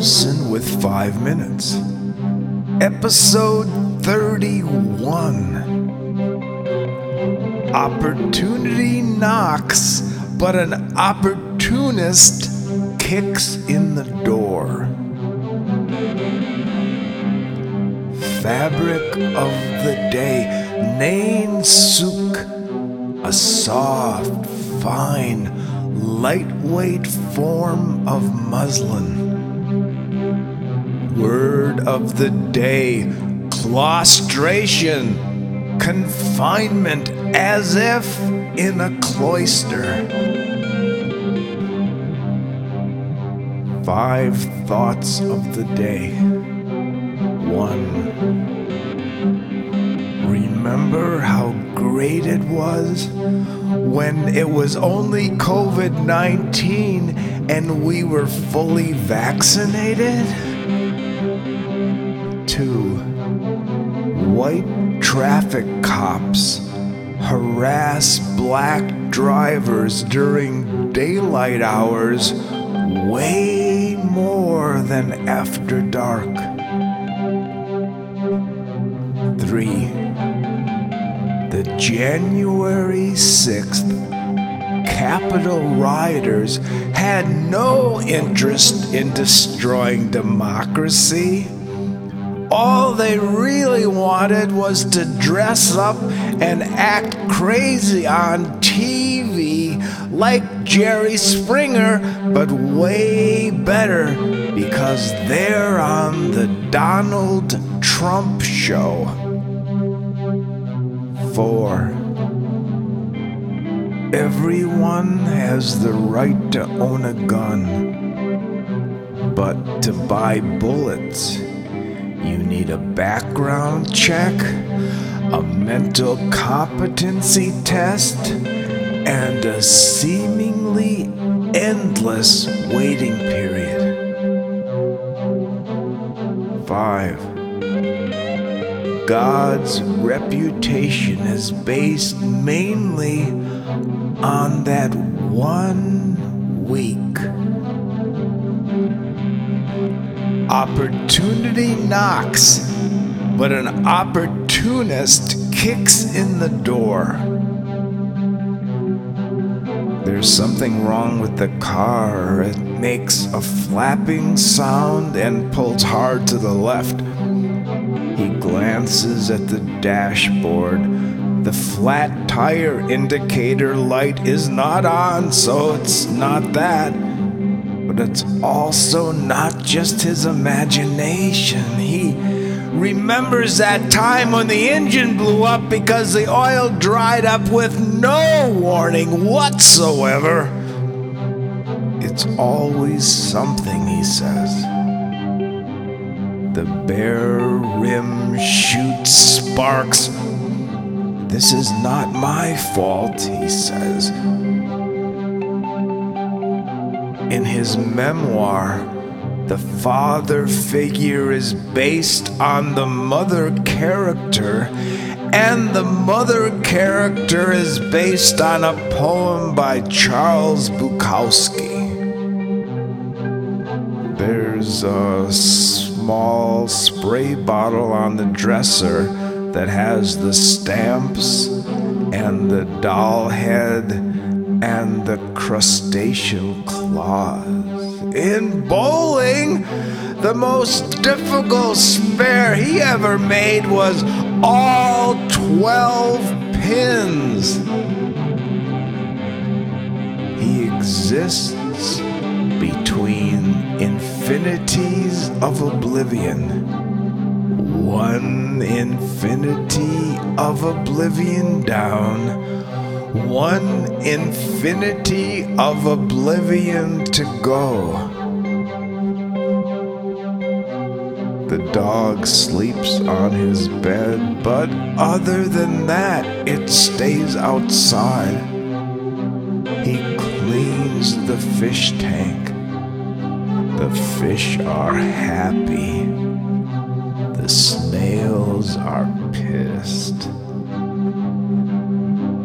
Wilson with five minutes. Episode 31. Opportunity knocks, but an opportunist kicks in the door. Fabric of the day, Nainsook, a soft, fine, lightweight form of muslin. Word of the day claustration, confinement as if in a cloister. Five thoughts of the day. One. Remember how great it was when it was only COVID 19 and we were fully vaccinated? Two, white traffic cops harass black drivers during daylight hours way more than after dark. Three, the January 6th Capitol rioters had no interest in destroying democracy. All they really wanted was to dress up and act crazy on TV like Jerry Springer, but way better because they're on the Donald Trump show. 4. Everyone has the right to own a gun, but to buy bullets, you need a background check, a mental competency test, and a seemingly endless waiting period. 5. God's reputation is based mainly on that one week. Opportunity knocks, but an opportunist kicks in the door. There's something wrong with the car. It makes a flapping sound and pulls hard to the left. He glances at the dashboard. The flat tire indicator light is not on, so it's not that. But it's also not just his imagination. He remembers that time when the engine blew up because the oil dried up with no warning whatsoever. It's always something, he says. The bare rim shoots sparks. This is not my fault, he says. In his memoir, the father figure is based on the mother character, and the mother character is based on a poem by Charles Bukowski. There's a small spray bottle on the dresser that has the stamps and the doll head crustacean claws. In bowling, the most difficult spare he ever made was all 12 pins. He exists between infinities of oblivion. One infinity of oblivion down, one infinity of oblivion to go. The dog sleeps on his bed, but other than that, it stays outside. He cleans the fish tank. The fish are happy. The snails are pissed.